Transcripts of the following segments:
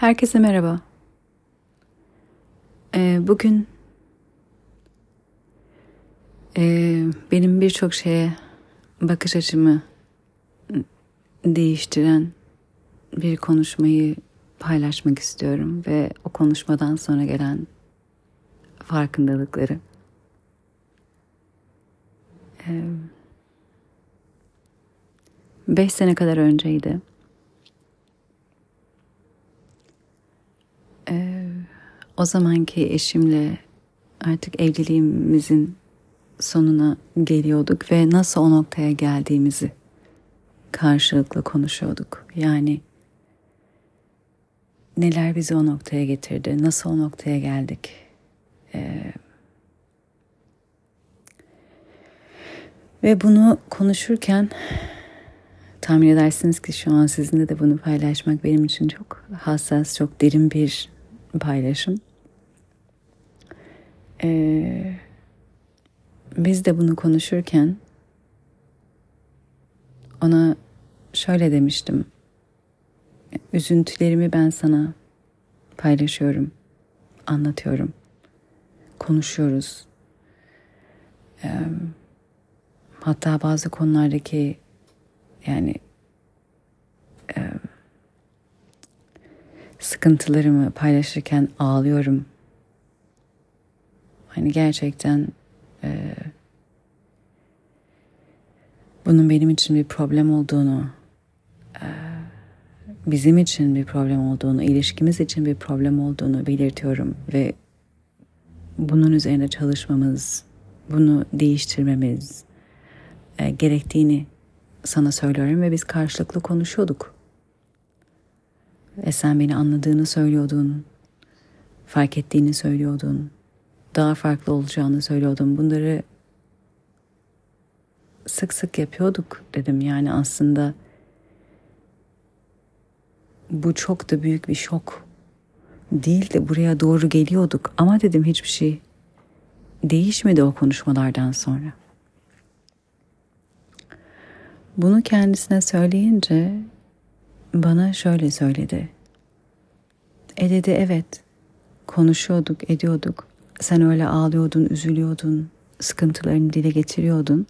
Herkese merhaba. Ee, bugün e, benim birçok şeye bakış açımı değiştiren bir konuşmayı paylaşmak istiyorum ve o konuşmadan sonra gelen farkındalıkları. Ee, beş sene kadar önceydi. O zamanki eşimle artık evliliğimizin sonuna geliyorduk ve nasıl o noktaya geldiğimizi karşılıklı konuşuyorduk. Yani neler bizi o noktaya getirdi, nasıl o noktaya geldik. Ee, ve bunu konuşurken tahmin edersiniz ki şu an sizinle de bunu paylaşmak benim için çok hassas, çok derin bir paylaşım. Ee, biz de bunu konuşurken ona şöyle demiştim. Üzüntülerimi ben sana paylaşıyorum, anlatıyorum, konuşuyoruz. Ee, hatta bazı konulardaki yani e, sıkıntılarımı paylaşırken ağlıyorum Hani gerçekten e, bunun benim için bir problem olduğunu, e, bizim için bir problem olduğunu, ilişkimiz için bir problem olduğunu belirtiyorum ve bunun üzerine çalışmamız, bunu değiştirmemiz e, gerektiğini sana söylüyorum ve biz karşılıklı konuşuyorduk. Ve sen beni anladığını söylüyordun, fark ettiğini söylüyordun daha farklı olacağını söylüyordum. Bunları sık sık yapıyorduk dedim. Yani aslında bu çok da büyük bir şok değil de buraya doğru geliyorduk. Ama dedim hiçbir şey değişmedi o konuşmalardan sonra. Bunu kendisine söyleyince bana şöyle söyledi. E dedi evet konuşuyorduk ediyorduk sen öyle ağlıyordun, üzülüyordun, sıkıntılarını dile getiriyordun.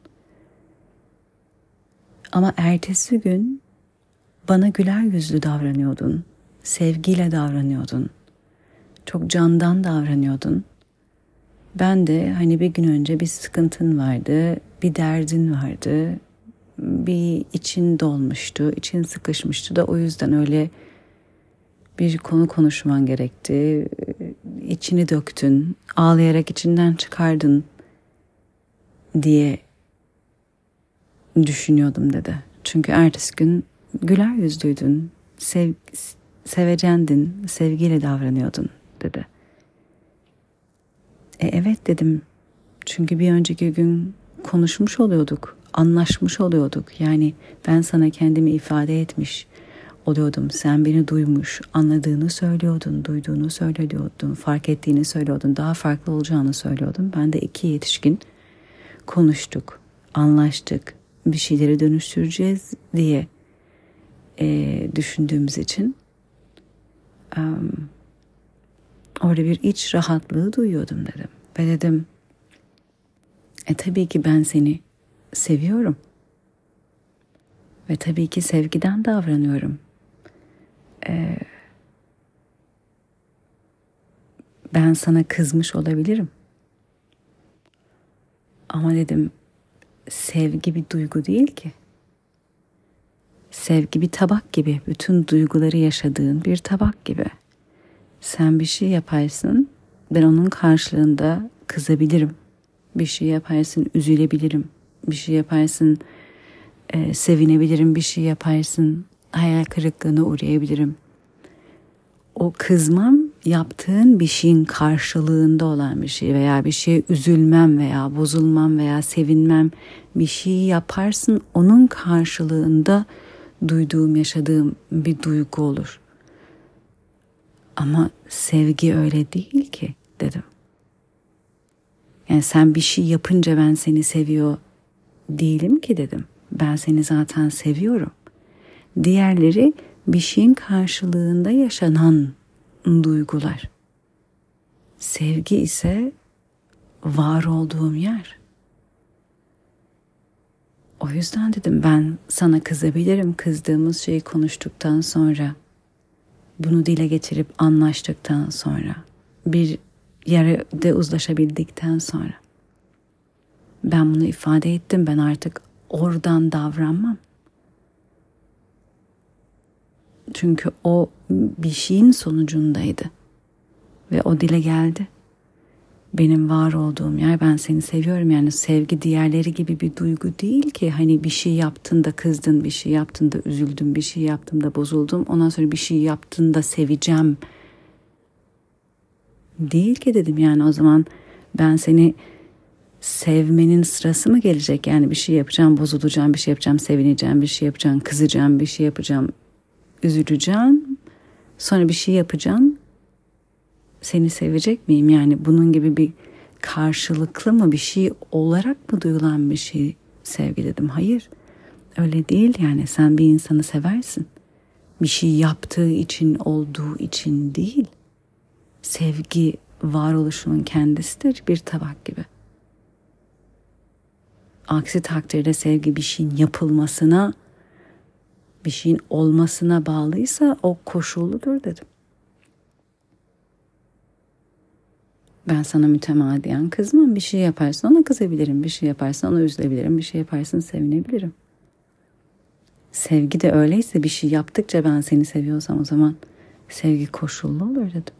Ama ertesi gün bana güler yüzlü davranıyordun, sevgiyle davranıyordun, çok candan davranıyordun. Ben de hani bir gün önce bir sıkıntın vardı, bir derdin vardı, bir için dolmuştu, için sıkışmıştı da o yüzden öyle bir konu konuşman gerekti. İçini döktün, ağlayarak içinden çıkardın diye düşünüyordum dedi. Çünkü ertesi gün güler yüzlüydün, sev, sevecendin, sevgiyle davranıyordun dedi. E evet dedim. Çünkü bir önceki gün konuşmuş oluyorduk, anlaşmış oluyorduk. Yani ben sana kendimi ifade etmiş, oluyordum. Sen beni duymuş, anladığını söylüyordun, duyduğunu söylüyordun, fark ettiğini söylüyordun, daha farklı olacağını söylüyordun. Ben de iki yetişkin konuştuk, anlaştık, bir şeyleri dönüştüreceğiz diye e, düşündüğümüz için um, orada bir iç rahatlığı duyuyordum dedim. Ve dedim, e tabii ki ben seni seviyorum. Ve tabii ki sevgiden davranıyorum e, ben sana kızmış olabilirim. Ama dedim sevgi bir duygu değil ki. Sevgi bir tabak gibi, bütün duyguları yaşadığın bir tabak gibi. Sen bir şey yaparsın, ben onun karşılığında kızabilirim. Bir şey yaparsın, üzülebilirim. Bir şey yaparsın, e, sevinebilirim. Bir şey yaparsın, hayal kırıklığına uğrayabilirim. O kızmam yaptığın bir şeyin karşılığında olan bir şey veya bir şeye üzülmem veya bozulmam veya sevinmem bir şeyi yaparsın onun karşılığında duyduğum yaşadığım bir duygu olur. Ama sevgi öyle değil ki dedim. Yani sen bir şey yapınca ben seni seviyor değilim ki dedim. Ben seni zaten seviyorum. Diğerleri bir şeyin karşılığında yaşanan duygular. Sevgi ise var olduğum yer. O yüzden dedim ben sana kızabilirim kızdığımız şeyi konuştuktan sonra. Bunu dile getirip anlaştıktan sonra. Bir yerde uzlaşabildikten sonra. Ben bunu ifade ettim. Ben artık oradan davranmam. Çünkü o bir şeyin sonucundaydı. Ve o dile geldi. Benim var olduğum yer ben seni seviyorum yani sevgi diğerleri gibi bir duygu değil ki hani bir şey yaptın da kızdın bir şey yaptın da üzüldüm bir şey yaptım da bozuldum ondan sonra bir şey yaptın da seveceğim değil ki dedim yani o zaman ben seni sevmenin sırası mı gelecek? Yani bir şey yapacağım, bozulacağım, bir şey yapacağım, sevineceğim, bir şey yapacağım, kızacağım, bir şey yapacağım, üzüleceğim. Sonra bir şey yapacağım. Seni sevecek miyim? Yani bunun gibi bir karşılıklı mı bir şey olarak mı duyulan bir şey sevgi dedim. Hayır. Öyle değil yani sen bir insanı seversin. Bir şey yaptığı için olduğu için değil. Sevgi varoluşunun kendisidir bir tabak gibi. Aksi takdirde sevgi bir şeyin yapılmasına, bir şeyin olmasına bağlıysa o koşulludur dedim. Ben sana mütemadiyen kızmam. Bir şey yaparsın ona kızabilirim. Bir şey yaparsın ona üzülebilirim. Bir şey yaparsın sevinebilirim. Sevgi de öyleyse bir şey yaptıkça ben seni seviyorsam o zaman sevgi koşullu olur dedim.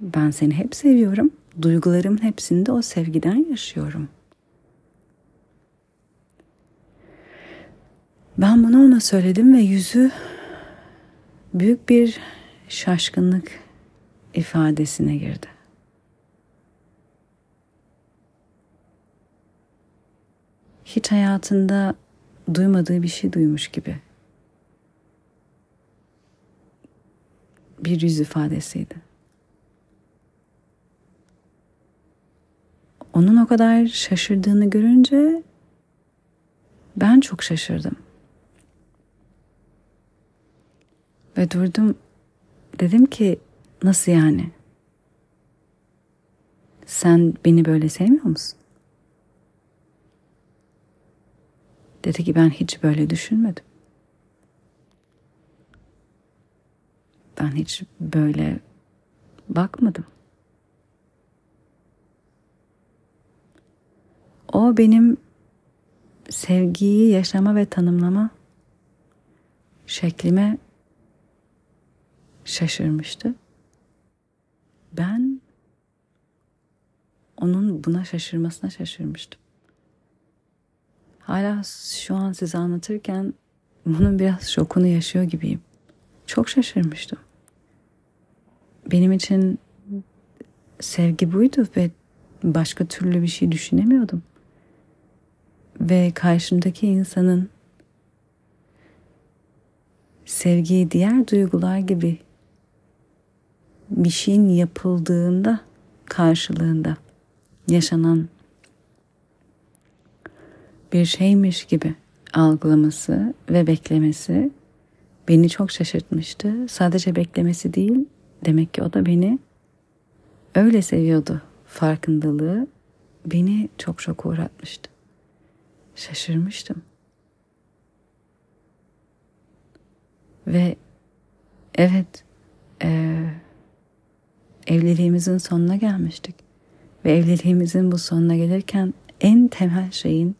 Ben seni hep seviyorum. Duygularımın hepsinde o sevgiden yaşıyorum. Ben bunu ona söyledim ve yüzü büyük bir şaşkınlık ifadesine girdi. Hiç hayatında duymadığı bir şey duymuş gibi. Bir yüz ifadesiydi. Onun o kadar şaşırdığını görünce ben çok şaşırdım. Ve durdum. Dedim ki nasıl yani? Sen beni böyle sevmiyor musun? Dedi ki ben hiç böyle düşünmedim. Ben hiç böyle bakmadım. O benim sevgiyi yaşama ve tanımlama şeklime şaşırmıştı. Ben onun buna şaşırmasına şaşırmıştım. Hala şu an size anlatırken bunun biraz şokunu yaşıyor gibiyim. Çok şaşırmıştım. Benim için sevgi buydu ve başka türlü bir şey düşünemiyordum ve karşımdaki insanın sevgiyi diğer duygular gibi bir şeyin yapıldığında karşılığında yaşanan bir şeymiş gibi algılaması ve beklemesi beni çok şaşırtmıştı. Sadece beklemesi değil, demek ki o da beni öyle seviyordu. Farkındalığı beni çok çok uğratmıştı. Şaşırmıştım. Ve evet e, evliliğimizin sonuna gelmiştik. Ve evliliğimizin bu sonuna gelirken en temel şeyin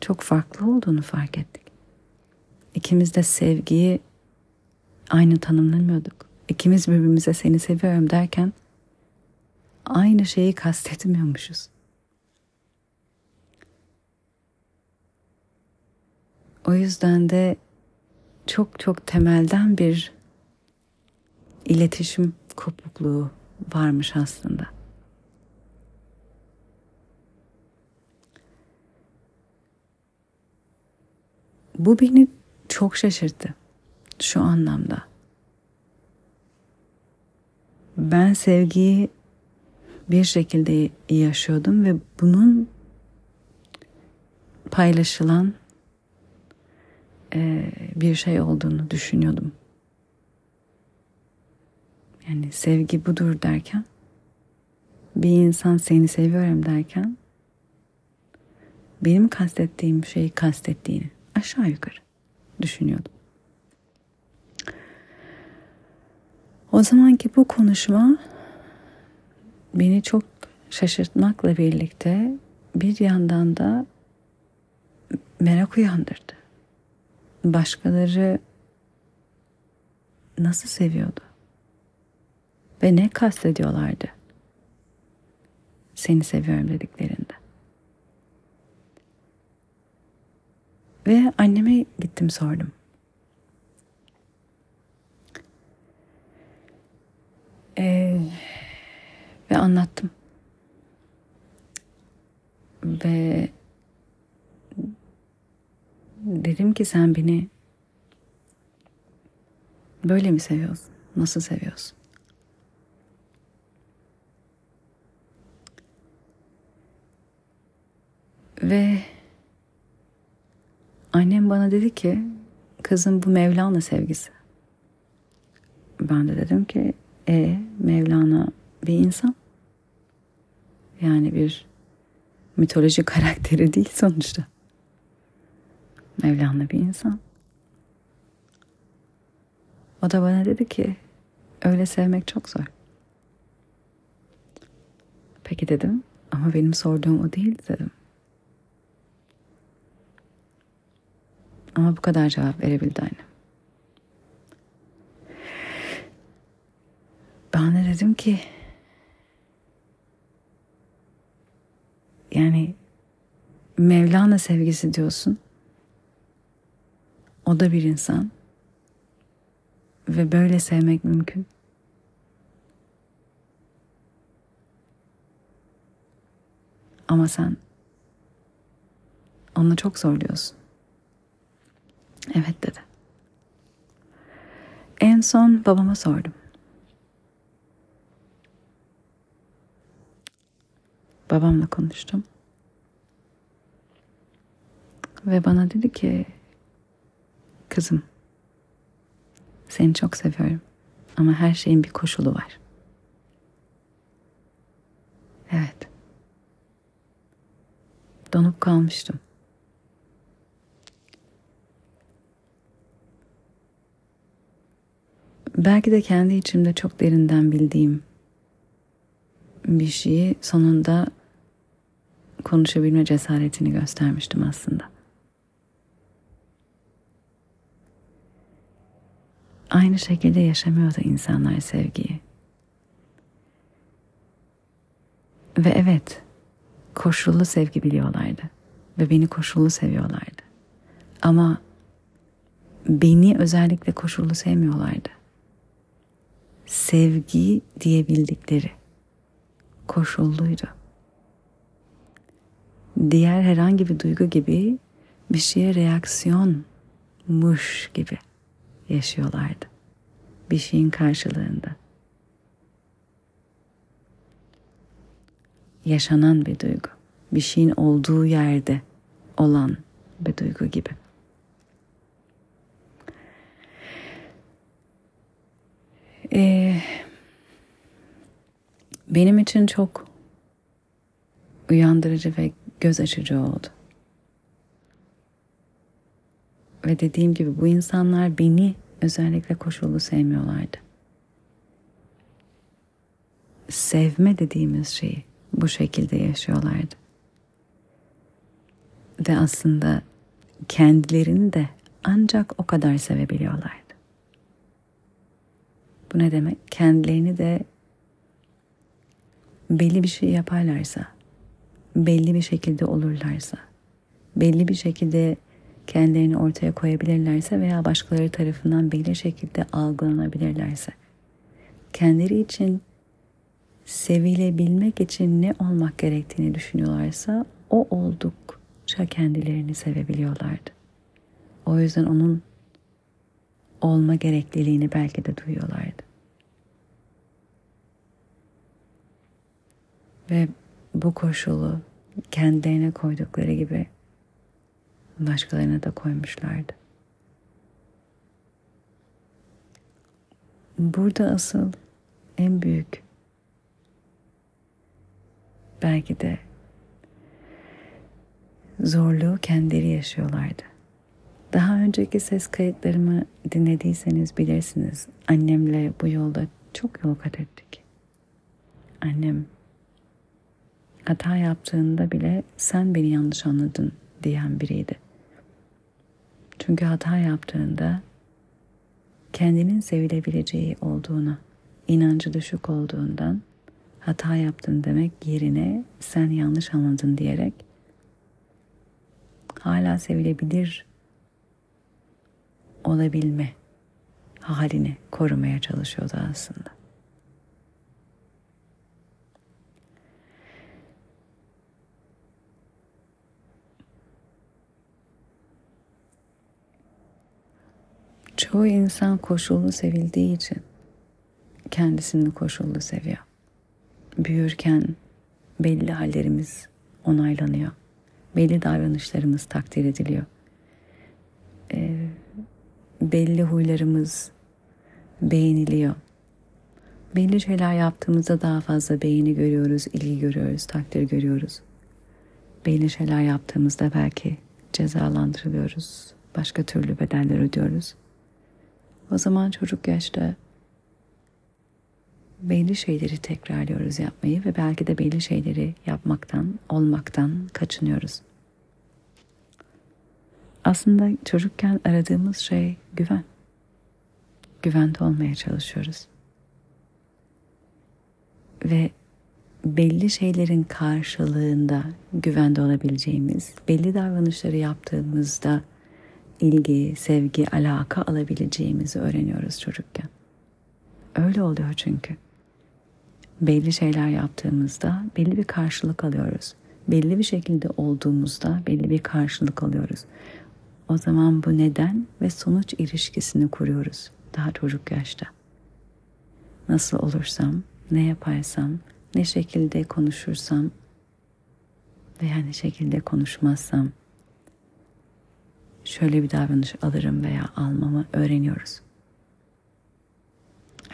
çok farklı olduğunu fark ettik. İkimiz de sevgiyi aynı tanımlamıyorduk. İkimiz birbirimize seni seviyorum derken aynı şeyi kastetmiyormuşuz. O yüzden de çok çok temelden bir iletişim kopukluğu varmış aslında. Bu beni çok şaşırttı şu anlamda. Ben sevgiyi bir şekilde yaşıyordum ve bunun paylaşılan bir şey olduğunu düşünüyordum. Yani sevgi budur derken bir insan seni seviyorum derken benim kastettiğim şeyi kastettiğini aşağı yukarı düşünüyordum. O zamanki bu konuşma beni çok şaşırtmakla birlikte bir yandan da merak uyandırdı. Başkaları nasıl seviyordu? Ve ne kastediyorlardı? Seni seviyorum dediklerinde. Ve anneme gittim sordum. Ee, ve anlattım. Ve dedim ki sen beni böyle mi seviyorsun? Nasıl seviyorsun? Ve annem bana dedi ki kızım bu Mevlana sevgisi. Ben de dedim ki e Mevlana bir insan. Yani bir mitoloji karakteri değil sonuçta. Mevlana bir insan. O da bana dedi ki öyle sevmek çok zor. Peki dedim ama benim sorduğum o değil dedim. Ama bu kadar cevap verebildi annem. Ben de dedim ki yani Mevlana sevgisi diyorsun. O da bir insan. Ve böyle sevmek mümkün. Ama sen onu çok zorluyorsun. Evet dedi. En son babama sordum. Babamla konuştum. Ve bana dedi ki kızım seni çok seviyorum ama her şeyin bir koşulu var. Evet. Donup kalmıştım. Belki de kendi içimde çok derinden bildiğim bir şeyi sonunda konuşabilme cesaretini göstermiştim aslında. Aynı şekilde yaşamıyordu insanlar sevgiyi. Ve evet, koşullu sevgi biliyorlardı ve beni koşullu seviyorlardı. Ama beni özellikle koşullu sevmiyorlardı. Sevgi diyebildikleri koşulluydu. Diğer herhangi bir duygu gibi bir şeye reaksiyonmuş gibi yaşıyorlardı. Bir şeyin karşılığında. Yaşanan bir duygu. Bir şeyin olduğu yerde olan bir duygu gibi. Ee, benim için çok uyandırıcı ve göz açıcı oldu. Ve dediğim gibi bu insanlar beni özellikle koşullu sevmiyorlardı. Sevme dediğimiz şeyi bu şekilde yaşıyorlardı. Ve aslında kendilerini de ancak o kadar sevebiliyorlardı. Bu ne demek? Kendilerini de belli bir şey yaparlarsa, belli bir şekilde olurlarsa, belli bir şekilde kendilerini ortaya koyabilirlerse veya başkaları tarafından belli şekilde algılanabilirlerse, kendileri için sevilebilmek için ne olmak gerektiğini düşünüyorlarsa o oldukça kendilerini sevebiliyorlardı. O yüzden onun olma gerekliliğini belki de duyuyorlardı. Ve bu koşulu kendilerine koydukları gibi başkalarına da koymuşlardı. Burada asıl en büyük belki de zorluğu kendileri yaşıyorlardı. Daha önceki ses kayıtlarımı dinlediyseniz bilirsiniz. Annemle bu yolda çok yol kat ettik. Annem hata yaptığında bile sen beni yanlış anladın diyen biriydi. Çünkü hata yaptığında kendinin sevilebileceği olduğuna, inancı düşük olduğundan hata yaptın demek yerine sen yanlış anladın diyerek hala sevilebilir olabilme halini korumaya çalışıyordu aslında. Çoğu insan koşullu sevildiği için kendisini koşullu seviyor. Büyürken belli hallerimiz onaylanıyor. Belli davranışlarımız takdir ediliyor. Ee, belli huylarımız beğeniliyor. Belli şeyler yaptığımızda daha fazla beğeni görüyoruz, ilgi görüyoruz, takdir görüyoruz. Belli şeyler yaptığımızda belki cezalandırılıyoruz, başka türlü bedeller ödüyoruz. O zaman çocuk yaşta belli şeyleri tekrarlıyoruz yapmayı ve belki de belli şeyleri yapmaktan, olmaktan kaçınıyoruz. Aslında çocukken aradığımız şey güven. Güvende olmaya çalışıyoruz. Ve belli şeylerin karşılığında güvende olabileceğimiz, belli davranışları yaptığımızda ilgi, sevgi, alaka alabileceğimizi öğreniyoruz çocukken. Öyle oluyor çünkü. Belli şeyler yaptığımızda belli bir karşılık alıyoruz. Belli bir şekilde olduğumuzda belli bir karşılık alıyoruz. O zaman bu neden ve sonuç ilişkisini kuruyoruz daha çocuk yaşta. Nasıl olursam, ne yaparsam, ne şekilde konuşursam veya ne şekilde konuşmazsam şöyle bir davranış alırım veya almamı öğreniyoruz.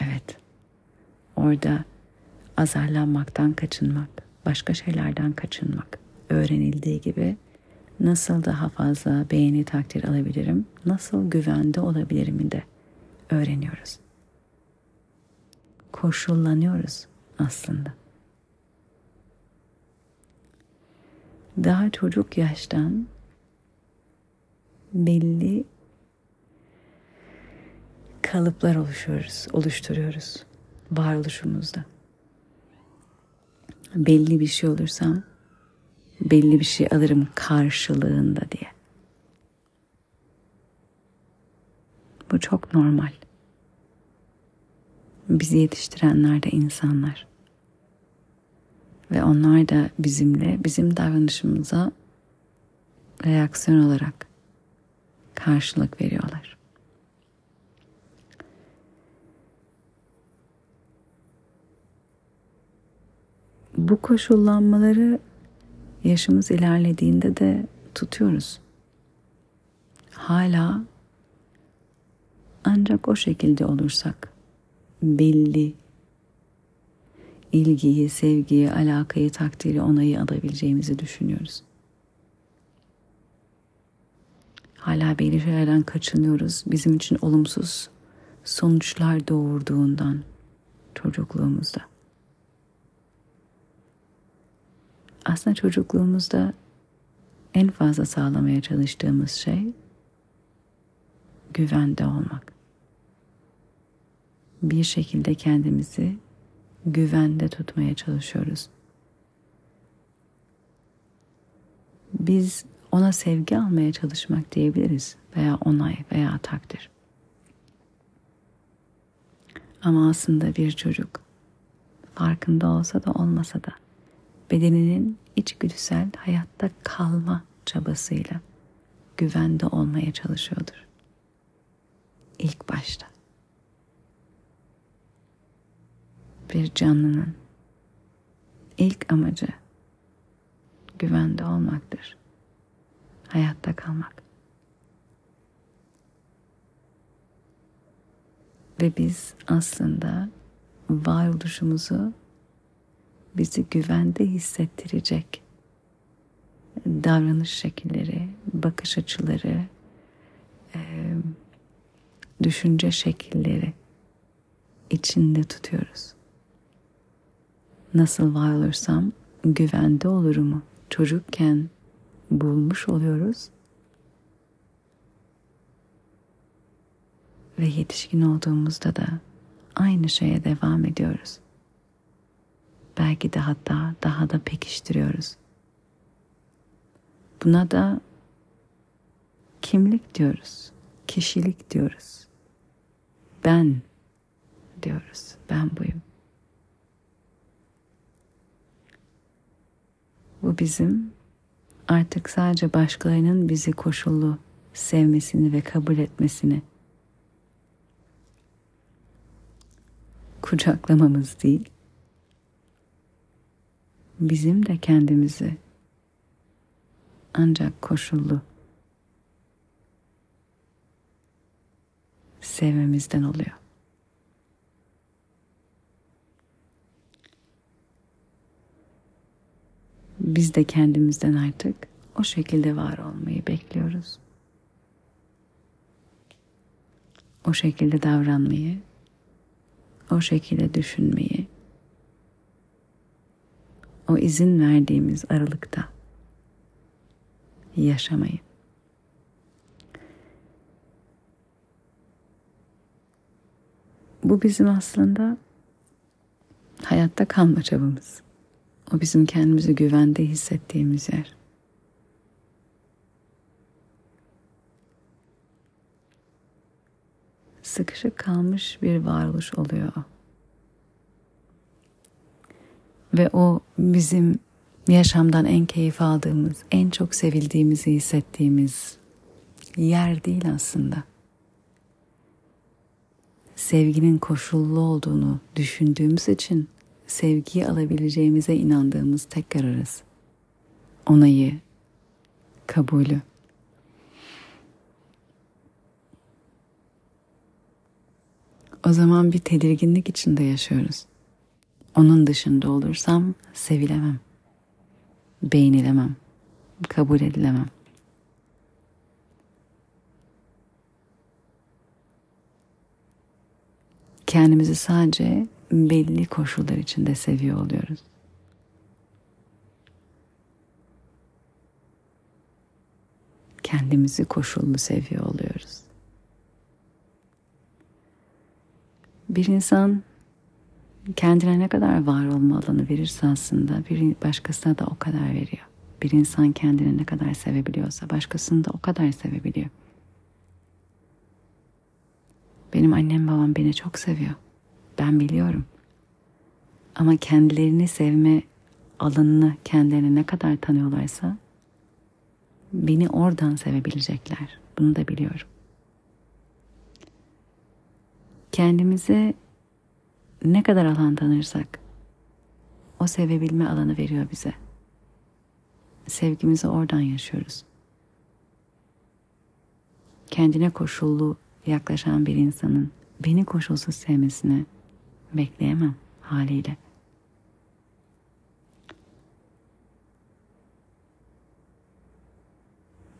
Evet. Orada azarlanmaktan kaçınmak, başka şeylerden kaçınmak öğrenildiği gibi nasıl daha fazla beğeni takdir alabilirim, nasıl güvende olabilirim de öğreniyoruz. Koşullanıyoruz aslında. Daha çocuk yaştan belli kalıplar oluşuyoruz, oluşturuyoruz varoluşumuzda. Belli bir şey olursam belli bir şey alırım karşılığında diye. Bu çok normal. Bizi yetiştirenler de insanlar. Ve onlar da bizimle, bizim davranışımıza reaksiyon olarak karşılık veriyorlar. Bu koşullanmaları yaşımız ilerlediğinde de tutuyoruz. Hala ancak o şekilde olursak belli ilgiyi, sevgiyi, alakayı, takdiri, onayı alabileceğimizi düşünüyoruz. Hala belli şeylerden kaçınıyoruz. Bizim için olumsuz sonuçlar doğurduğundan çocukluğumuzda. Aslında çocukluğumuzda en fazla sağlamaya çalıştığımız şey güvende olmak. Bir şekilde kendimizi güvende tutmaya çalışıyoruz. Biz ona sevgi almaya çalışmak diyebiliriz veya onay veya takdir. Ama aslında bir çocuk farkında olsa da olmasa da bedeninin içgüdüsel hayatta kalma çabasıyla güvende olmaya çalışıyordur. İlk başta. Bir canlının ilk amacı güvende olmaktır hayatta kalmak. Ve biz aslında varoluşumuzu bizi güvende hissettirecek davranış şekilleri, bakış açıları, düşünce şekilleri içinde tutuyoruz. Nasıl var olursam güvende olurumu çocukken bulmuş oluyoruz. Ve yetişkin olduğumuzda da aynı şeye devam ediyoruz. Belki de hatta daha da pekiştiriyoruz. Buna da kimlik diyoruz, kişilik diyoruz. Ben diyoruz. Ben buyum. Bu bizim artık sadece başkalarının bizi koşullu sevmesini ve kabul etmesini kucaklamamız değil. Bizim de kendimizi ancak koşullu sevmemizden oluyor. Biz de kendimizden artık o şekilde var olmayı bekliyoruz. O şekilde davranmayı, o şekilde düşünmeyi, o izin verdiğimiz aralıkta yaşamayı. Bu bizim aslında hayatta kalma çabamız. O bizim kendimizi güvende hissettiğimiz yer. Sıkışık kalmış bir varoluş oluyor Ve o bizim yaşamdan en keyif aldığımız, en çok sevildiğimizi hissettiğimiz yer değil aslında. Sevginin koşullu olduğunu düşündüğümüz için sevgiyi alabileceğimize inandığımız tek yer arası. Onayı, kabulü. O zaman bir tedirginlik içinde yaşıyoruz. Onun dışında olursam sevilemem, beğenilemem, kabul edilemem. Kendimizi sadece belli koşullar içinde seviyor oluyoruz. Kendimizi koşullu seviyor oluyoruz. Bir insan kendine ne kadar var olma alanı verirse aslında bir başkasına da o kadar veriyor. Bir insan kendini ne kadar sevebiliyorsa başkasını da o kadar sevebiliyor. Benim annem babam beni çok seviyor. Ben biliyorum. Ama kendilerini sevme alanını kendilerine ne kadar tanıyorlarsa beni oradan sevebilecekler. Bunu da biliyorum. Kendimize ne kadar alan tanırsak o sevebilme alanı veriyor bize. Sevgimizi oradan yaşıyoruz. Kendine koşullu yaklaşan bir insanın beni koşulsuz sevmesine bekleyemem haliyle.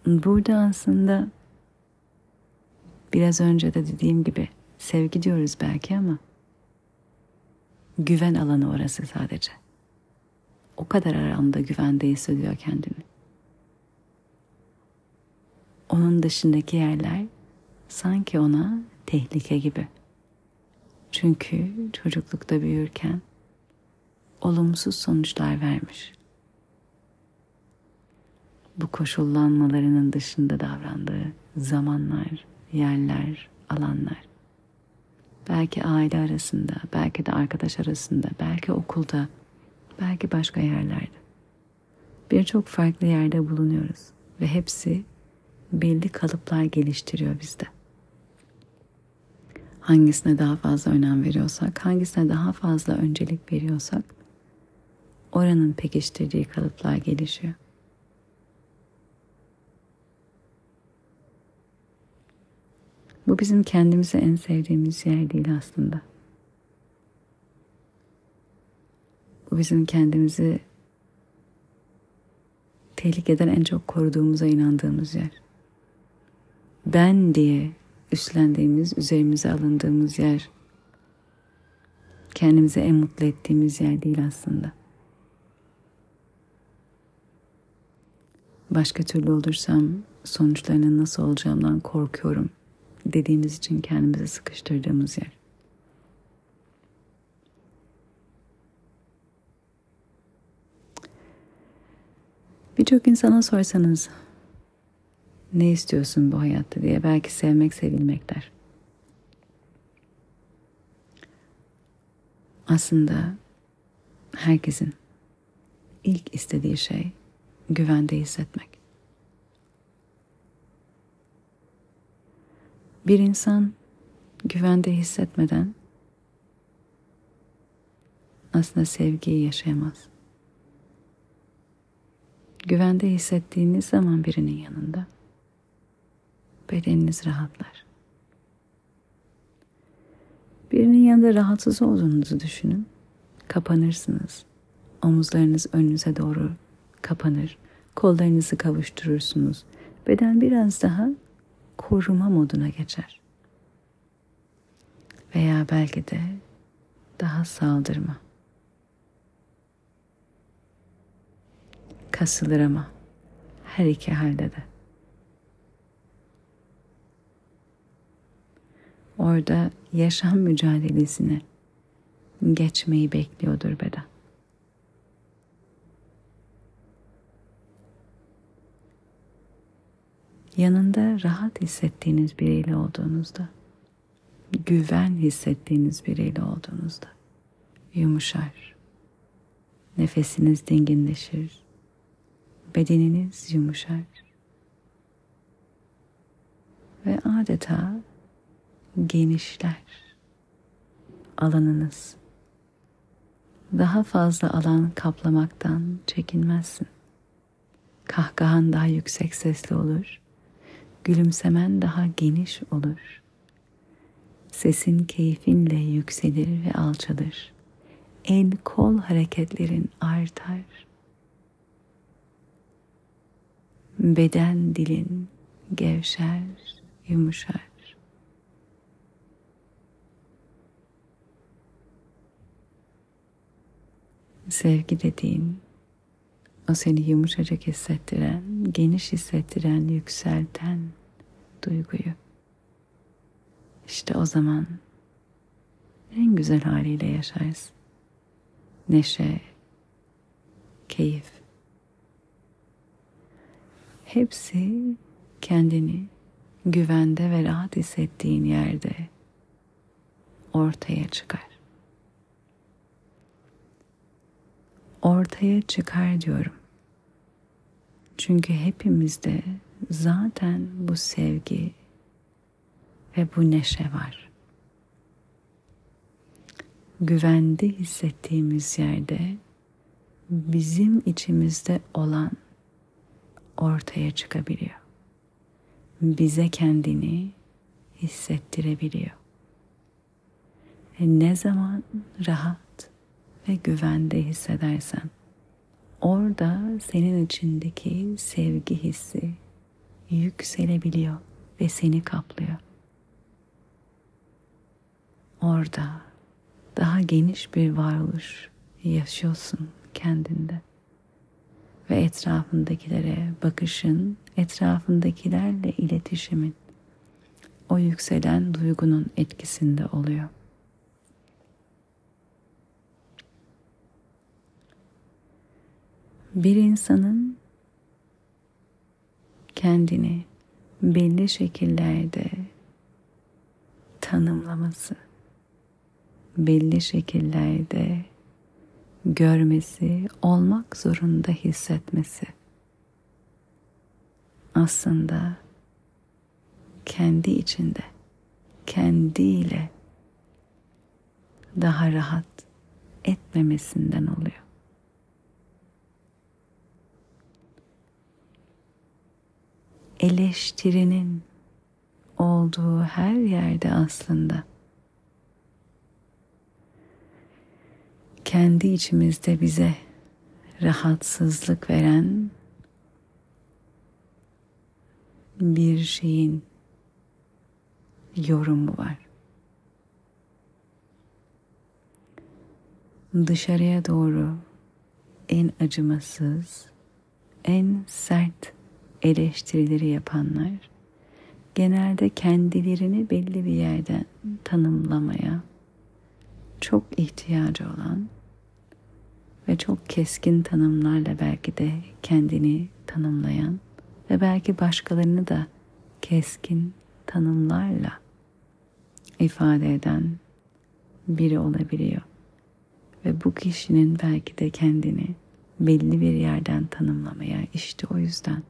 Burada aslında biraz önce de dediğim gibi sevgi diyoruz belki ama güven alanı orası sadece. O kadar aramda güvende hissediyor kendini. Onun dışındaki yerler sanki ona tehlike gibi. Çünkü çocuklukta büyürken olumsuz sonuçlar vermiş. Bu koşullanmalarının dışında davrandığı zamanlar, yerler, alanlar. Belki aile arasında, belki de arkadaş arasında, belki okulda, belki başka yerlerde. Birçok farklı yerde bulunuyoruz ve hepsi belli kalıplar geliştiriyor bizde hangisine daha fazla önem veriyorsak, hangisine daha fazla öncelik veriyorsak oranın pekiştirdiği kalıplar gelişiyor. Bu bizim kendimize en sevdiğimiz yer değil aslında. O bizim kendimizi tehlikeden en çok koruduğumuza inandığımız yer. Ben diye üstlendiğimiz, üzerimize alındığımız yer kendimizi en mutlu ettiğimiz yer değil aslında. Başka türlü olursam sonuçlarının nasıl olacağımdan korkuyorum dediğimiz için kendimizi sıkıştırdığımız yer. Birçok insana sorsanız ne istiyorsun bu hayatta diye belki sevmek sevilmek der. Aslında herkesin ilk istediği şey güvende hissetmek. Bir insan güvende hissetmeden aslında sevgiyi yaşayamaz. Güvende hissettiğiniz zaman birinin yanında bedeniniz rahatlar. Birinin yanında rahatsız olduğunuzu düşünün. Kapanırsınız. Omuzlarınız önünüze doğru kapanır. Kollarınızı kavuşturursunuz. Beden biraz daha koruma moduna geçer. Veya belki de daha saldırma. Kasılır ama her iki halde de. Orada yaşam mücadelesine geçmeyi bekliyordur beden. yanında rahat hissettiğiniz biriyle olduğunuzda, güven hissettiğiniz biriyle olduğunuzda yumuşar. Nefesiniz dinginleşir. Bedeniniz yumuşar. Ve adeta genişler alanınız. Daha fazla alan kaplamaktan çekinmezsin. Kahkahan daha yüksek sesli olur gülümsemen daha geniş olur. Sesin keyfinle yükselir ve alçalır. El kol hareketlerin artar. Beden dilin gevşer, yumuşar. Sevgi dediğin o seni yumuşacık hissettiren, geniş hissettiren, yükselten duyguyu. İşte o zaman en güzel haliyle yaşarsın. Neşe, keyif. Hepsi kendini güvende ve rahat hissettiğin yerde ortaya çıkar. Ortaya çıkar diyorum. Çünkü hepimizde zaten bu sevgi ve bu neşe var. Güvende hissettiğimiz yerde bizim içimizde olan ortaya çıkabiliyor. Bize kendini hissettirebiliyor. E ne zaman rahat ve güvende hissedersen orada senin içindeki sevgi hissi yükselebiliyor ve seni kaplıyor. Orada daha geniş bir varoluş yaşıyorsun kendinde. Ve etrafındakilere bakışın, etrafındakilerle iletişimin o yükselen duygunun etkisinde oluyor. Bir insanın kendini belli şekillerde tanımlaması, belli şekillerde görmesi, olmak zorunda hissetmesi aslında kendi içinde, kendiyle daha rahat etmemesinden oluyor. Eleştirinin olduğu her yerde aslında kendi içimizde bize rahatsızlık veren bir şeyin yorumu var. Dışarıya doğru en acımasız, en sert eleştirileri yapanlar genelde kendilerini belli bir yerden tanımlamaya çok ihtiyacı olan ve çok keskin tanımlarla belki de kendini tanımlayan ve belki başkalarını da keskin tanımlarla ifade eden biri olabiliyor. Ve bu kişinin belki de kendini belli bir yerden tanımlamaya işte o yüzden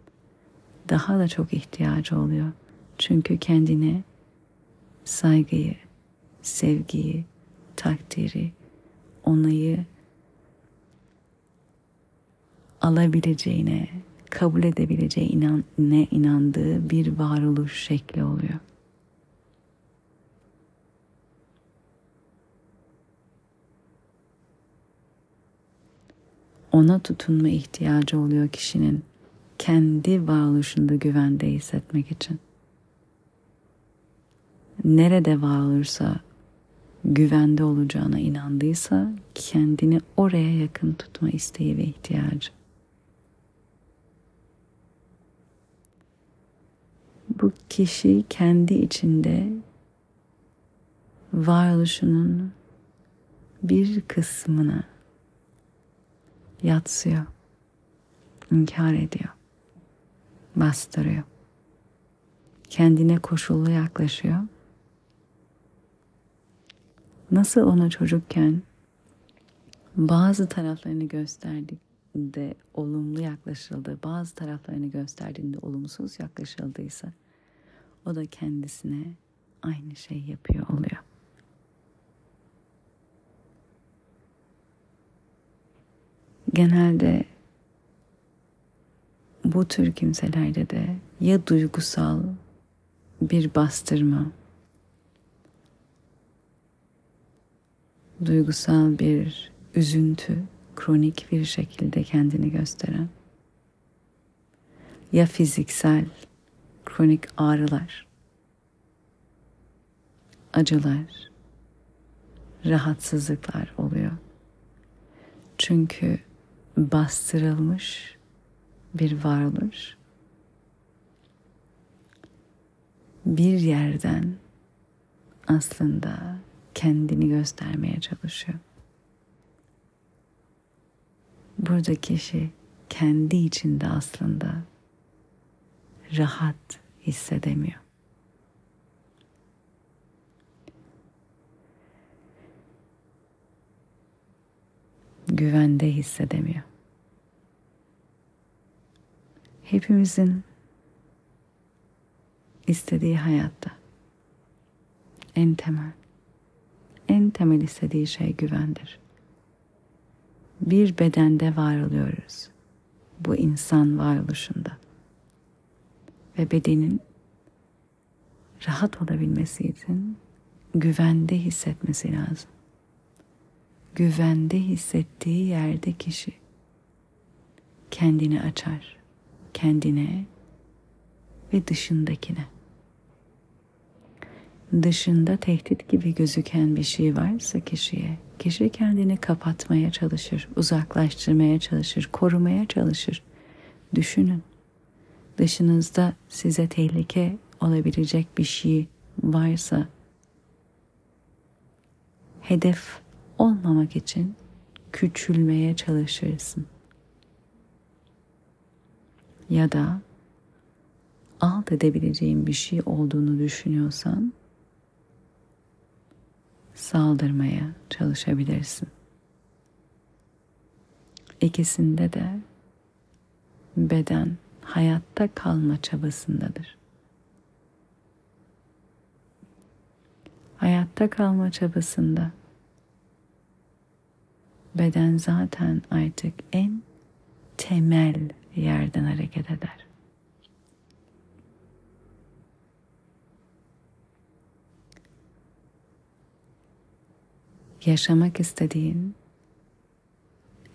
daha da çok ihtiyacı oluyor. Çünkü kendine saygıyı, sevgiyi, takdiri, onayı alabileceğine, kabul edebileceğine inan, ne inandığı bir varoluş şekli oluyor. Ona tutunma ihtiyacı oluyor kişinin kendi varoluşunda güvende hissetmek için. Nerede var olursa güvende olacağına inandıysa kendini oraya yakın tutma isteği ve ihtiyacı. bu kişi kendi içinde varoluşunun bir kısmını yatsıyor, inkar ediyor, bastırıyor. Kendine koşullu yaklaşıyor. Nasıl ona çocukken bazı taraflarını gösterdik de olumlu yaklaşıldı, bazı taraflarını gösterdiğinde olumsuz yaklaşıldıysa o da kendisine aynı şey yapıyor oluyor. Genelde bu tür kimselerde de ya duygusal bir bastırma, duygusal bir üzüntü, kronik bir şekilde kendini gösteren ya fiziksel kronik ağrılar, acılar, rahatsızlıklar oluyor. Çünkü bastırılmış bir varoluş bir yerden aslında kendini göstermeye çalışıyor. Burada kişi kendi içinde aslında rahat hissedemiyor. Güvende hissedemiyor. Hepimizin istediği hayatta en temel en temel istediği şey güvendir. Bir bedende var oluyoruz. Bu insan varoluşunda ve bedenin rahat olabilmesi için güvende hissetmesi lazım. Güvende hissettiği yerde kişi kendini açar. Kendine ve dışındakine. Dışında tehdit gibi gözüken bir şey varsa kişiye, kişi kendini kapatmaya çalışır, uzaklaştırmaya çalışır, korumaya çalışır. Düşünün dışınızda size tehlike olabilecek bir şey varsa hedef olmamak için küçülmeye çalışırsın. Ya da alt edebileceğin bir şey olduğunu düşünüyorsan saldırmaya çalışabilirsin. İkisinde de beden hayatta kalma çabasındadır. Hayatta kalma çabasında beden zaten artık en temel yerden hareket eder. Yaşamak istediğin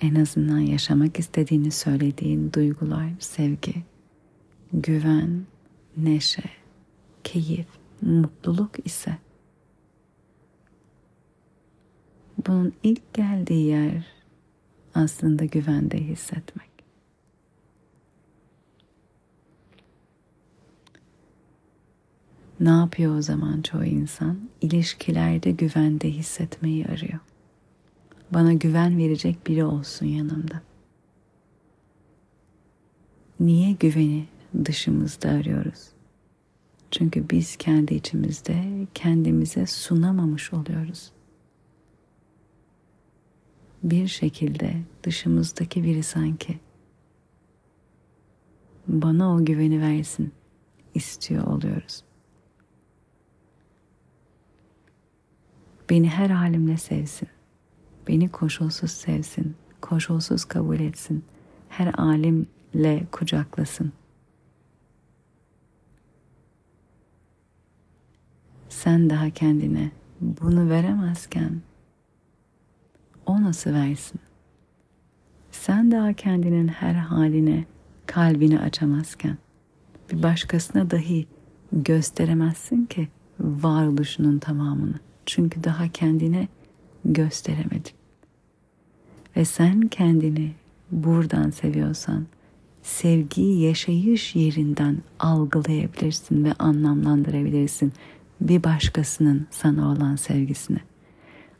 en azından yaşamak istediğini söylediğin duygular, sevgi, güven, neşe, keyif, mutluluk ise bunun ilk geldiği yer aslında güvende hissetmek. Ne yapıyor o zaman çoğu insan? İlişkilerde güvende hissetmeyi arıyor. Bana güven verecek biri olsun yanımda. Niye güveni dışımızda arıyoruz? Çünkü biz kendi içimizde kendimize sunamamış oluyoruz. Bir şekilde dışımızdaki biri sanki bana o güveni versin istiyor oluyoruz. Beni her halimle sevsin. Beni koşulsuz sevsin, koşulsuz kabul etsin. Her alimle kucaklasın. Sen daha kendine bunu veremezken o nasıl versin? Sen daha kendinin her haline, kalbini açamazken bir başkasına dahi gösteremezsin ki varoluşunun tamamını. Çünkü daha kendine gösteremedin. Ve sen kendini buradan seviyorsan sevgiyi yaşayış yerinden algılayabilirsin ve anlamlandırabilirsin bir başkasının sana olan sevgisini.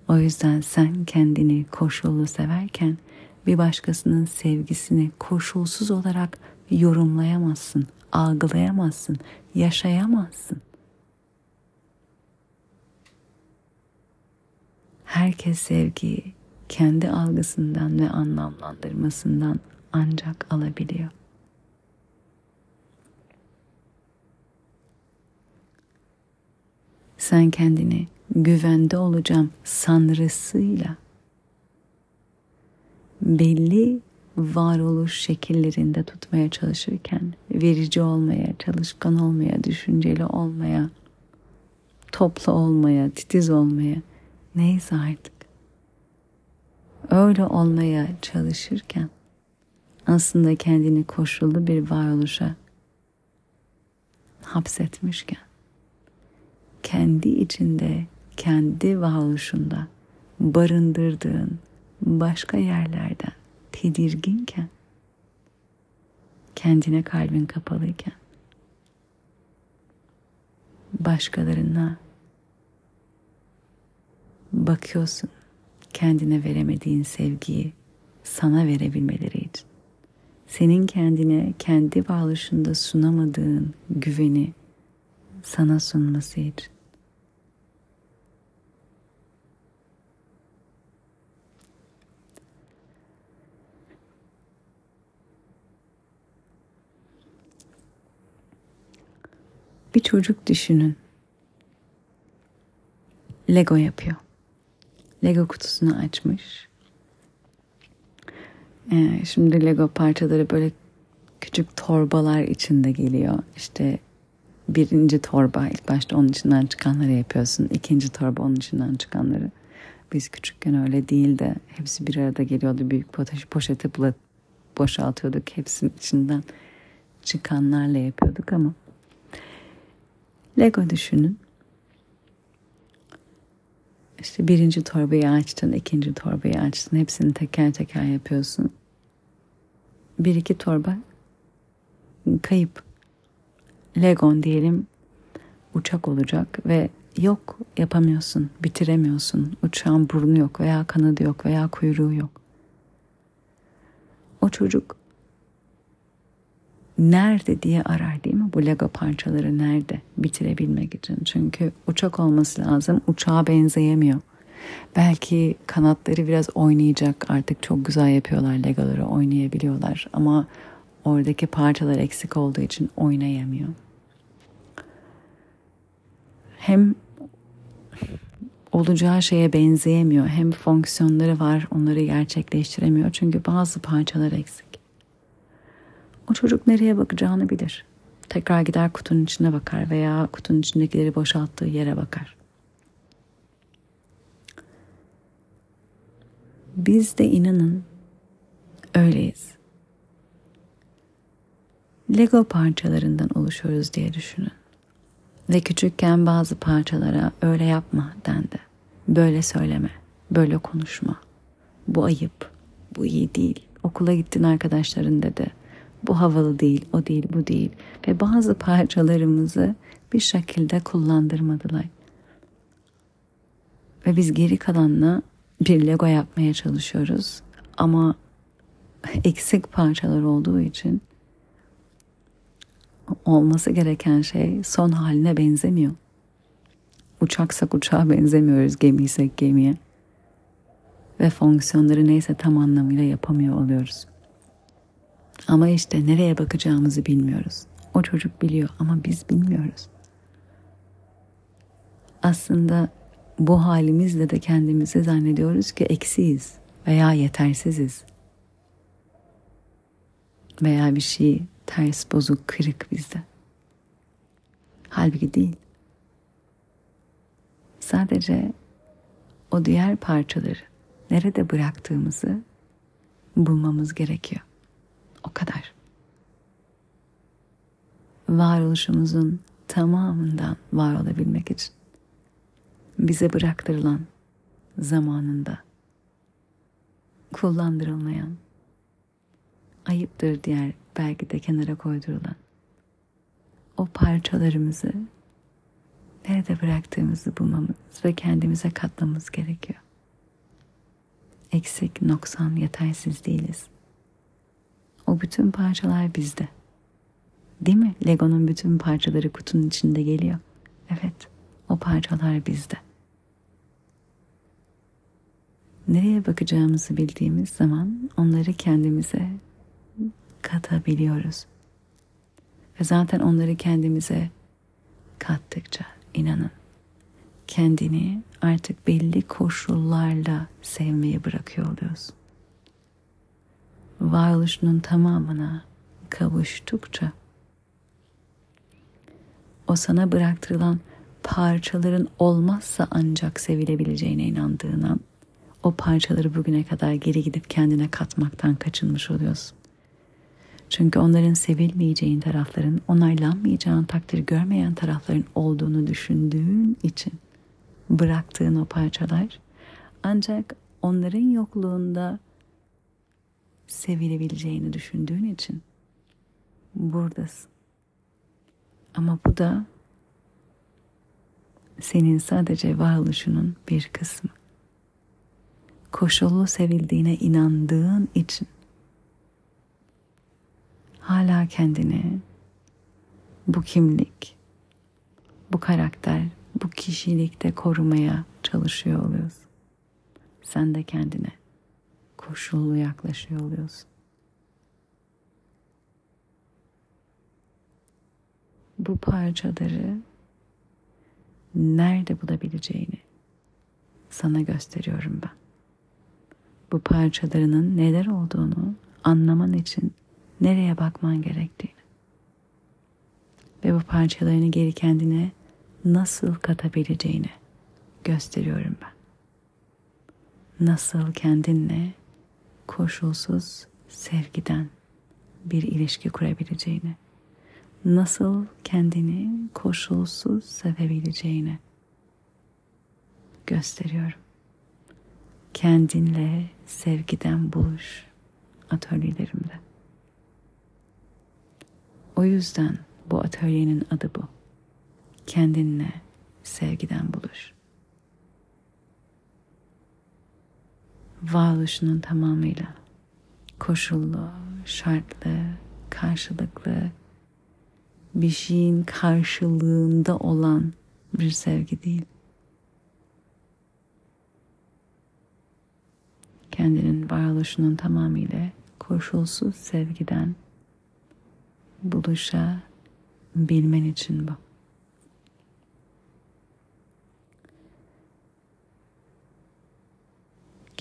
O yüzden sen kendini koşullu severken bir başkasının sevgisini koşulsuz olarak yorumlayamazsın, algılayamazsın, yaşayamazsın. Herkes sevgiyi kendi algısından ve anlamlandırmasından ancak alabiliyor. Sen kendini güvende olacağım sanrısıyla belli varoluş şekillerinde tutmaya çalışırken verici olmaya, çalışkan olmaya, düşünceli olmaya, toplu olmaya, titiz olmaya neyse artık. Öyle olmaya çalışırken aslında kendini koşullu bir varoluşa hapsetmişken kendi içinde, kendi varoluşunda barındırdığın başka yerlerden tedirginken kendine kalbin kapalıyken başkalarına bakıyorsun kendine veremediğin sevgiyi sana verebilmeleri için. Senin kendine kendi varoluşunda sunamadığın güveni sana sunması için. Bir çocuk düşünün. Lego yapıyor. Lego kutusunu açmış. Ee, şimdi Lego parçaları böyle küçük torbalar içinde geliyor. İşte birinci torba ilk başta onun içinden çıkanları yapıyorsun. İkinci torba onun içinden çıkanları. Biz küçükken öyle değil de hepsi bir arada geliyordu. Büyük poşeti boşaltıyorduk. Hepsinin içinden çıkanlarla yapıyorduk ama Lego düşünün. İşte birinci torbayı açtın, ikinci torbayı açtın. Hepsini teker teker yapıyorsun. Bir iki torba kayıp. Legon diyelim uçak olacak ve yok yapamıyorsun, bitiremiyorsun. Uçağın burnu yok veya kanadı yok veya kuyruğu yok. O çocuk nerede diye arar değil mi? Bu Lego parçaları nerede bitirebilmek için. Çünkü uçak olması lazım. Uçağa benzeyemiyor. Belki kanatları biraz oynayacak. Artık çok güzel yapıyorlar Legoları oynayabiliyorlar. Ama oradaki parçalar eksik olduğu için oynayamıyor. Hem olacağı şeye benzeyemiyor. Hem fonksiyonları var onları gerçekleştiremiyor. Çünkü bazı parçalar eksik. O çocuk nereye bakacağını bilir. Tekrar gider kutunun içine bakar veya kutunun içindekileri boşalttığı yere bakar. Biz de inanın öyleyiz. Lego parçalarından oluşuyoruz diye düşünün. Ve küçükken bazı parçalara öyle yapma dendi. Böyle söyleme, böyle konuşma. Bu ayıp, bu iyi değil. Okula gittin arkadaşların dedi. Bu havalı değil, o değil, bu değil. Ve bazı parçalarımızı bir şekilde kullandırmadılar. Ve biz geri kalanla bir Lego yapmaya çalışıyoruz. Ama eksik parçalar olduğu için olması gereken şey son haline benzemiyor. Uçaksak uçağa benzemiyoruz, gemiysek gemiye. Ve fonksiyonları neyse tam anlamıyla yapamıyor oluyoruz. Ama işte nereye bakacağımızı bilmiyoruz. O çocuk biliyor ama biz bilmiyoruz. Aslında bu halimizle de kendimizi zannediyoruz ki eksiyiz veya yetersiziz. Veya bir şey ters, bozuk, kırık bizde. Halbuki değil. Sadece o diğer parçaları nerede bıraktığımızı bulmamız gerekiyor. O kadar. Varoluşumuzun tamamından var olabilmek için bize bıraktırılan zamanında kullandırılmayan ayıptır diğer belki de kenara koydurulan o parçalarımızı nerede bıraktığımızı bulmamız ve kendimize katmamız gerekiyor. Eksik, noksan, yetersiz değiliz. O bütün parçalar bizde. Değil mi? Lego'nun bütün parçaları kutunun içinde geliyor. Evet, o parçalar bizde. Nereye bakacağımızı bildiğimiz zaman onları kendimize katabiliyoruz. Ve zaten onları kendimize kattıkça inanın kendini artık belli koşullarla sevmeyi bırakıyor oluyorsun. Varoluşunun tamamına kavuştukça o sana bıraktırılan parçaların olmazsa ancak sevilebileceğine inandığın an o parçaları bugüne kadar geri gidip kendine katmaktan kaçınmış oluyorsun. Çünkü onların sevilmeyeceğin tarafların, onaylanmayacağın takdir görmeyen tarafların olduğunu düşündüğün için bıraktığın o parçalar ancak onların yokluğunda sevilebileceğini düşündüğün için buradasın. Ama bu da senin sadece varoluşunun bir kısmı. Koşullu sevildiğine inandığın için hala kendini bu kimlik, bu karakter, bu kişilikte korumaya çalışıyor oluyorsun. Sen de kendine koşullu yaklaşıyor oluyorsun. Bu parçaları nerede bulabileceğini sana gösteriyorum ben. Bu parçalarının neler olduğunu anlaman için nereye bakman gerektiğini ve bu parçalarını geri kendine nasıl katabileceğini gösteriyorum ben. Nasıl kendinle koşulsuz sevgiden bir ilişki kurabileceğini, nasıl kendini koşulsuz sevebileceğini gösteriyorum. Kendinle sevgiden buluş atölyelerimde. O yüzden bu atölyenin adı bu. Kendinle sevgiden buluş. Varoluşunun tamamıyla koşullu, şartlı, karşılıklı bir şeyin karşılığında olan bir sevgi değil. Kendinin varoluşunun tamamıyla koşulsuz sevgiden buluşa bilmen için bu.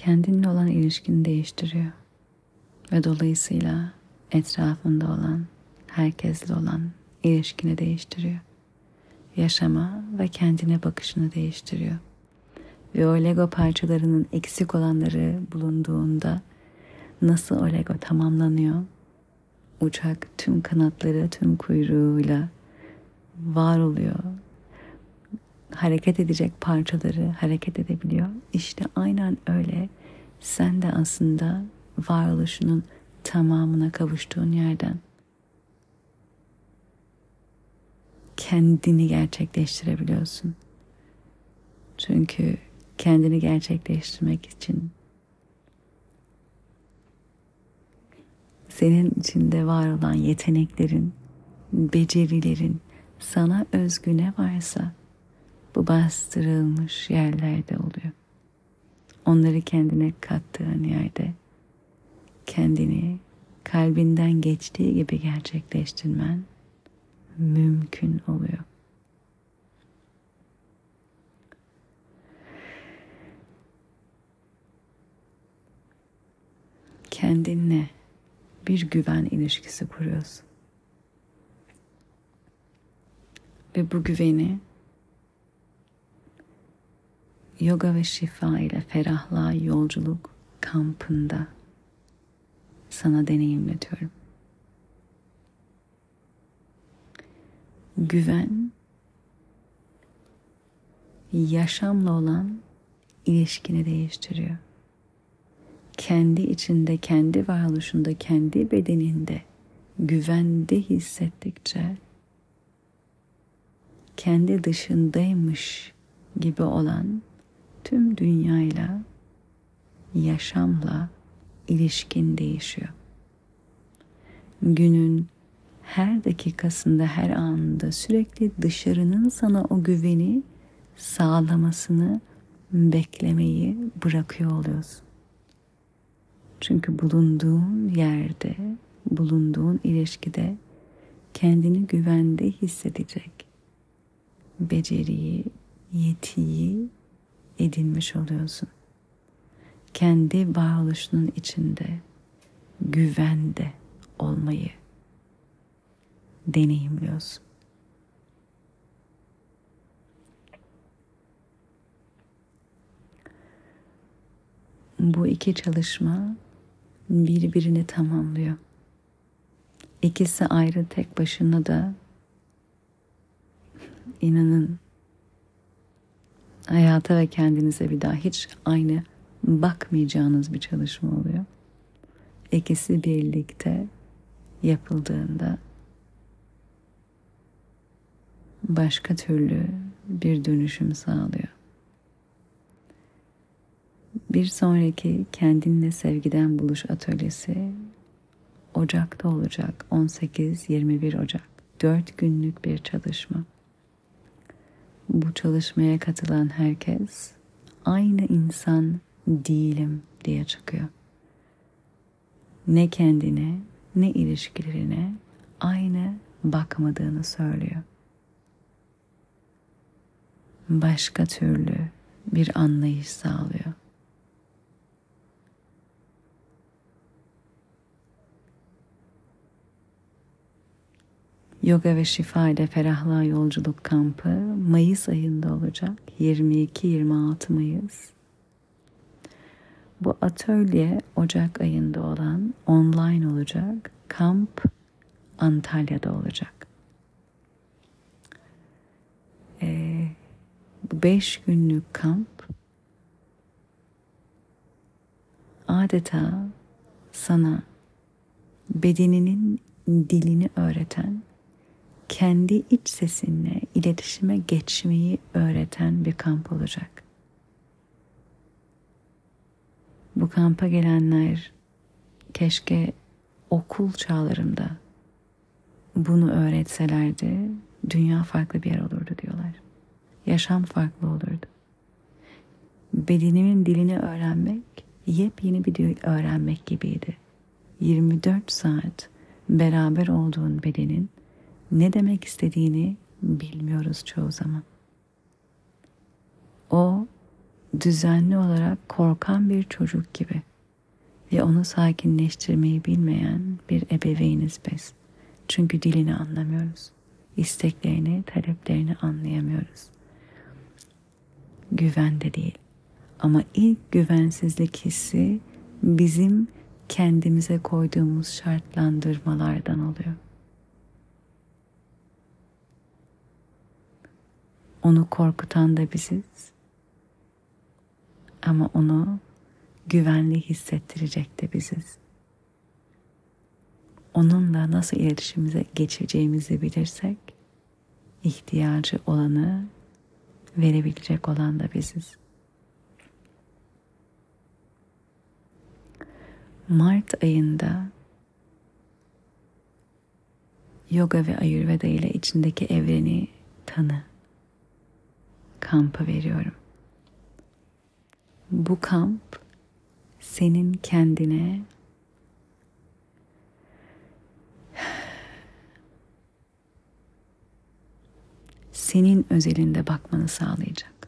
Kendinle olan ilişkini değiştiriyor ve dolayısıyla etrafında olan, herkesle olan ilişkini değiştiriyor. Yaşama ve kendine bakışını değiştiriyor. Ve o Lego parçalarının eksik olanları bulunduğunda Nasıl o Lego tamamlanıyor? Uçak tüm kanatları, tüm kuyruğuyla var oluyor. Hareket edecek parçaları hareket edebiliyor. İşte aynen öyle. Sen de aslında varoluşunun tamamına kavuştuğun yerden kendini gerçekleştirebiliyorsun. Çünkü kendini gerçekleştirmek için senin içinde var olan yeteneklerin, becerilerin, sana özgü ne varsa bu bastırılmış yerlerde oluyor. Onları kendine kattığın yerde kendini kalbinden geçtiği gibi gerçekleştirmen mümkün oluyor. Kendinle bir güven ilişkisi kuruyorsun. Ve bu güveni yoga ve şifa ile ferahlığa yolculuk kampında sana deneyimletiyorum. Güven yaşamla olan ilişkini değiştiriyor. Kendi içinde, kendi varoluşunda, kendi bedeninde güvende hissettikçe kendi dışındaymış gibi olan tüm dünyayla, yaşamla ilişkin değişiyor. Günün her dakikasında, her anında sürekli dışarının sana o güveni sağlamasını beklemeyi bırakıyor oluyorsun. Çünkü bulunduğun yerde, bulunduğun ilişkide kendini güvende hissedecek beceriyi, yetiyi edinmiş oluyorsun. Kendi varoluşunun içinde güvende olmayı deneyimliyorsun. Bu iki çalışma birbirini tamamlıyor. İkisi ayrı tek başına da inanın hayata ve kendinize bir daha hiç aynı bakmayacağınız bir çalışma oluyor. İkisi birlikte yapıldığında başka türlü bir dönüşüm sağlıyor. Bir sonraki kendinle sevgiden buluş atölyesi Ocak'ta olacak 18-21 Ocak 4 günlük bir çalışma. Bu çalışmaya katılan herkes aynı insan değilim diye çıkıyor. Ne kendine ne ilişkilerine aynı bakmadığını söylüyor. Başka türlü bir anlayış sağlıyor. Yoga ve Şifa ile Ferahlığa Yolculuk Kampı Mayıs ayında olacak. 22-26 Mayıs. Bu atölye Ocak ayında olan online olacak. Kamp Antalya'da olacak. Ee, bu beş günlük kamp adeta sana bedeninin dilini öğreten kendi iç sesinle iletişime geçmeyi öğreten bir kamp olacak. Bu kampa gelenler keşke okul çağlarında bunu öğretselerdi dünya farklı bir yer olurdu diyorlar. Yaşam farklı olurdu. Bedenimin dilini öğrenmek yepyeni bir dil öğrenmek gibiydi. 24 saat beraber olduğun bedenin ne demek istediğini bilmiyoruz çoğu zaman. O düzenli olarak korkan bir çocuk gibi ve onu sakinleştirmeyi bilmeyen bir ebeveyniz biz. Çünkü dilini anlamıyoruz. İsteklerini, taleplerini anlayamıyoruz. Güven de değil. Ama ilk güvensizlik hissi bizim kendimize koyduğumuz şartlandırmalardan oluyor. Onu korkutan da biziz. Ama onu güvenli hissettirecek de biziz. Onunla nasıl iletişimize geçeceğimizi bilirsek ihtiyacı olanı verebilecek olan da biziz. Mart ayında yoga ve ayurveda ile içindeki evreni tanı kampı veriyorum. Bu kamp senin kendine senin özelinde bakmanı sağlayacak.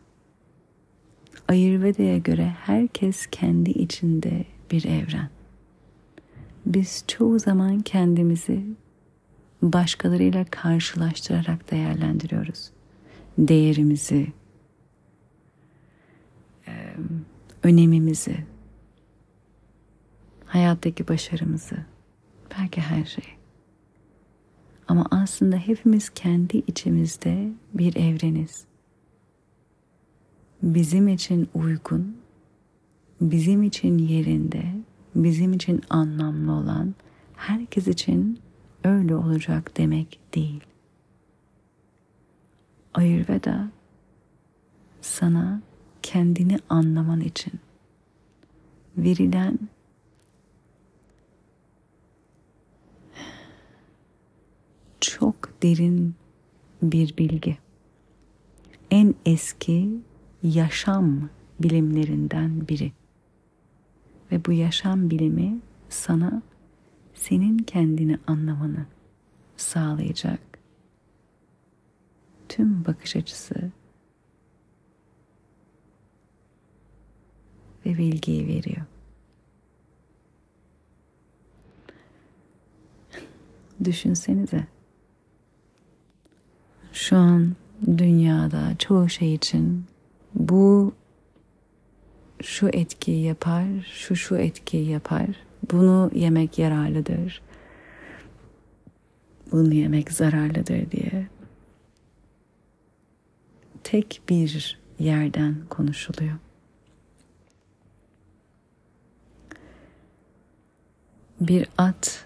Ayurveda'ya göre herkes kendi içinde bir evren. Biz çoğu zaman kendimizi başkalarıyla karşılaştırarak değerlendiriyoruz. Değerimizi, önemimizi, hayattaki başarımızı, belki her şeyi. Ama aslında hepimiz kendi içimizde bir evreniz. Bizim için uygun, bizim için yerinde, bizim için anlamlı olan herkes için öyle olacak demek değil. Ayurveda sana kendini anlaman için verilen çok derin bir bilgi. En eski yaşam bilimlerinden biri. Ve bu yaşam bilimi sana senin kendini anlamanı sağlayacak tüm bakış açısı ve bilgiyi veriyor. Düşünsenize. Şu an dünyada çoğu şey için bu şu etkiyi yapar, şu şu etkiyi yapar. Bunu yemek yararlıdır. Bunu yemek zararlıdır diye tek bir yerden konuşuluyor. Bir at,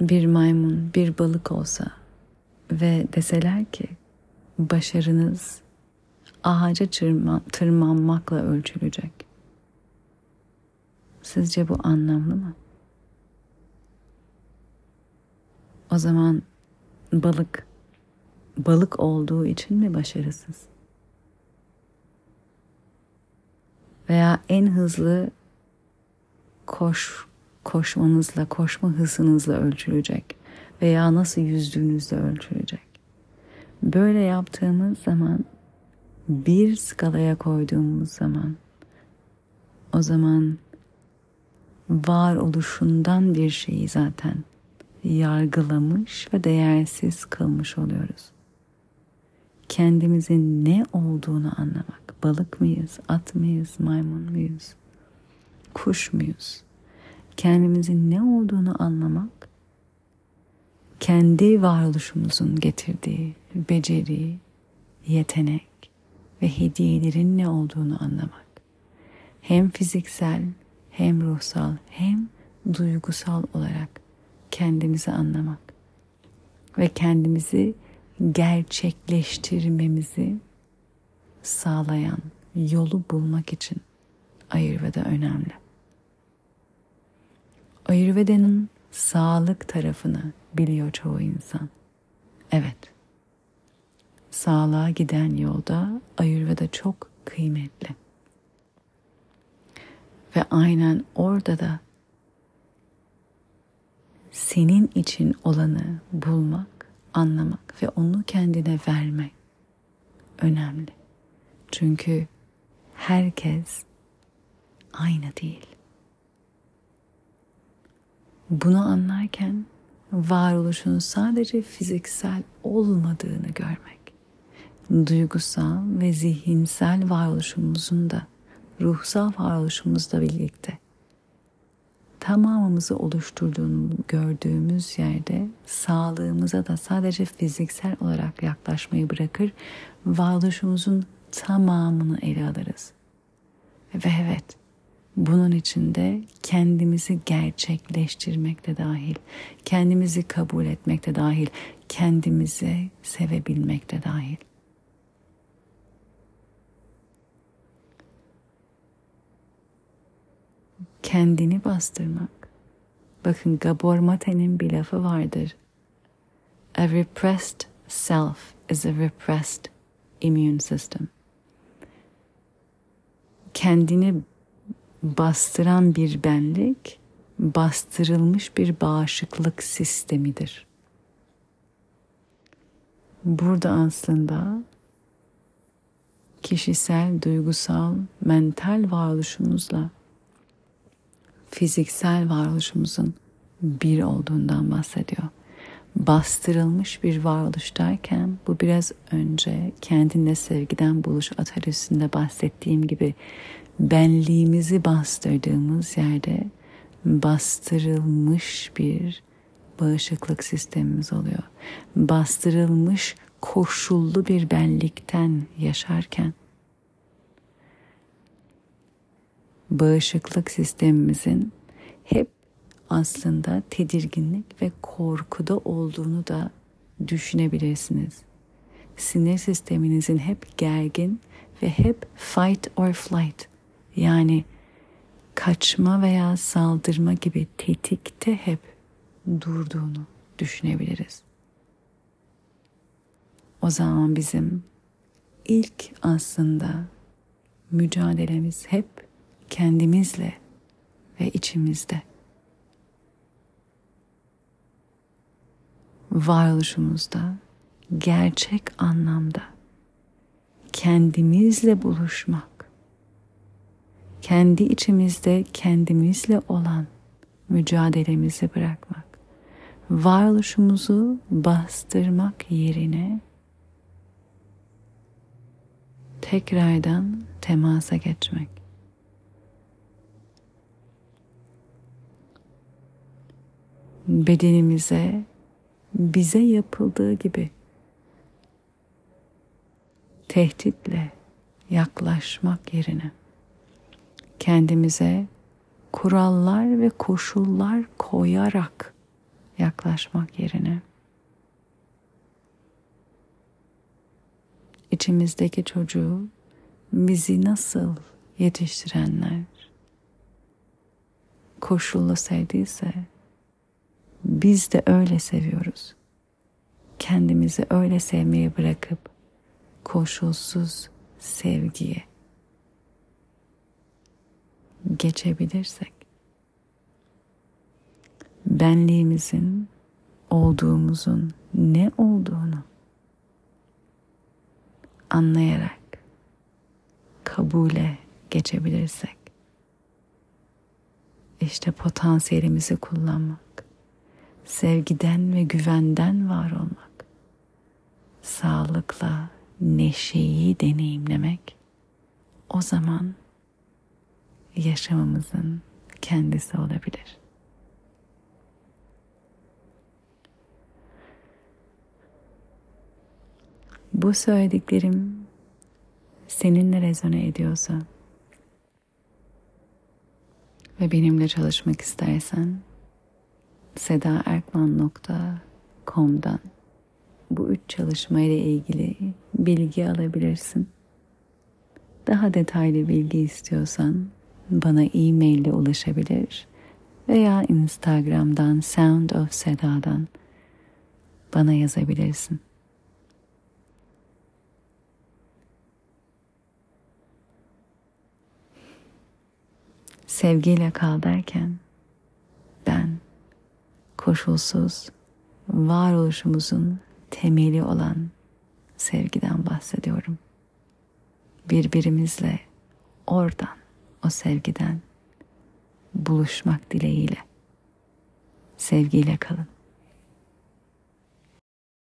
bir maymun, bir balık olsa ve deseler ki başarınız ağaca tırman, tırmanmakla ölçülecek. Sizce bu anlamlı mı? O zaman balık balık olduğu için mi başarısız? Veya en hızlı koş koşmanızla, koşma hızınızla ölçülecek veya nasıl yüzdüğünüzle ölçülecek. Böyle yaptığımız zaman bir skalaya koyduğumuz zaman o zaman varoluşundan bir şeyi zaten yargılamış ve değersiz kılmış oluyoruz. Kendimizin ne olduğunu anlamak. Balık mıyız, at mıyız, maymun muyuz, kuş muyuz? Kendimizin ne olduğunu anlamak kendi varoluşumuzun getirdiği beceri, yetenek ve hediyelerin ne olduğunu anlamak. Hem fiziksel, hem ruhsal, hem duygusal olarak kendimizi anlamak ve kendimizi gerçekleştirmemizi sağlayan yolu bulmak için Ayurveda önemli. Ayurveda'nın sağlık tarafını biliyor çoğu insan. Evet. Sağlığa giden yolda Ayurveda çok kıymetli. Ve aynen orada da senin için olanı bulmak, anlamak ve onu kendine vermek önemli. Çünkü herkes aynı değil. Bunu anlarken varoluşun sadece fiziksel olmadığını görmek, duygusal ve zihinsel varoluşumuzun da ruhsal varoluşumuzla birlikte tamamımızı oluşturduğunu gördüğümüz yerde sağlığımıza da sadece fiziksel olarak yaklaşmayı bırakır, varoluşumuzun tamamını ele alırız. Ve evet, bunun içinde kendimizi gerçekleştirmek de dahil, kendimizi kabul etmek de dahil, kendimizi sevebilmek de dahil. kendini bastırmak. Bakın Gabor Mate'nin bir lafı vardır. A repressed self is a repressed immune system. Kendini bastıran bir benlik, bastırılmış bir bağışıklık sistemidir. Burada aslında kişisel, duygusal, mental varoluşumuzla fiziksel varoluşumuzun bir olduğundan bahsediyor. Bastırılmış bir varoluş derken bu biraz önce kendinle sevgiden buluş atölyesinde bahsettiğim gibi benliğimizi bastırdığımız yerde bastırılmış bir bağışıklık sistemimiz oluyor. Bastırılmış koşullu bir benlikten yaşarken bağışıklık sistemimizin hep aslında tedirginlik ve korkuda olduğunu da düşünebilirsiniz. Sinir sisteminizin hep gergin ve hep fight or flight yani kaçma veya saldırma gibi tetikte hep durduğunu düşünebiliriz. O zaman bizim ilk aslında mücadelemiz hep kendimizle ve içimizde. Varoluşumuzda gerçek anlamda kendimizle buluşmak, kendi içimizde kendimizle olan mücadelemizi bırakmak, varoluşumuzu bastırmak yerine tekrardan temasa geçmek. bedenimize bize yapıldığı gibi tehditle yaklaşmak yerine kendimize kurallar ve koşullar koyarak yaklaşmak yerine içimizdeki çocuğu bizi nasıl yetiştirenler koşullu sevdiyse biz de öyle seviyoruz. Kendimizi öyle sevmeye bırakıp koşulsuz sevgiye geçebilirsek benliğimizin olduğumuzun ne olduğunu anlayarak kabule geçebilirsek işte potansiyelimizi kullanmak sevgiden ve güvenden var olmak, sağlıkla neşeyi deneyimlemek, o zaman yaşamımızın kendisi olabilir. Bu söylediklerim seninle rezone ediyorsa ve benimle çalışmak istersen sedaerkman.com'dan bu üç çalışma ilgili bilgi alabilirsin. Daha detaylı bilgi istiyorsan bana e-mail ile ulaşabilir veya Instagram'dan Sound of Seda'dan bana yazabilirsin. Sevgiyle kal derken ben koşulsuz varoluşumuzun temeli olan sevgiden bahsediyorum. Birbirimizle oradan, o sevgiden buluşmak dileğiyle. Sevgiyle kalın.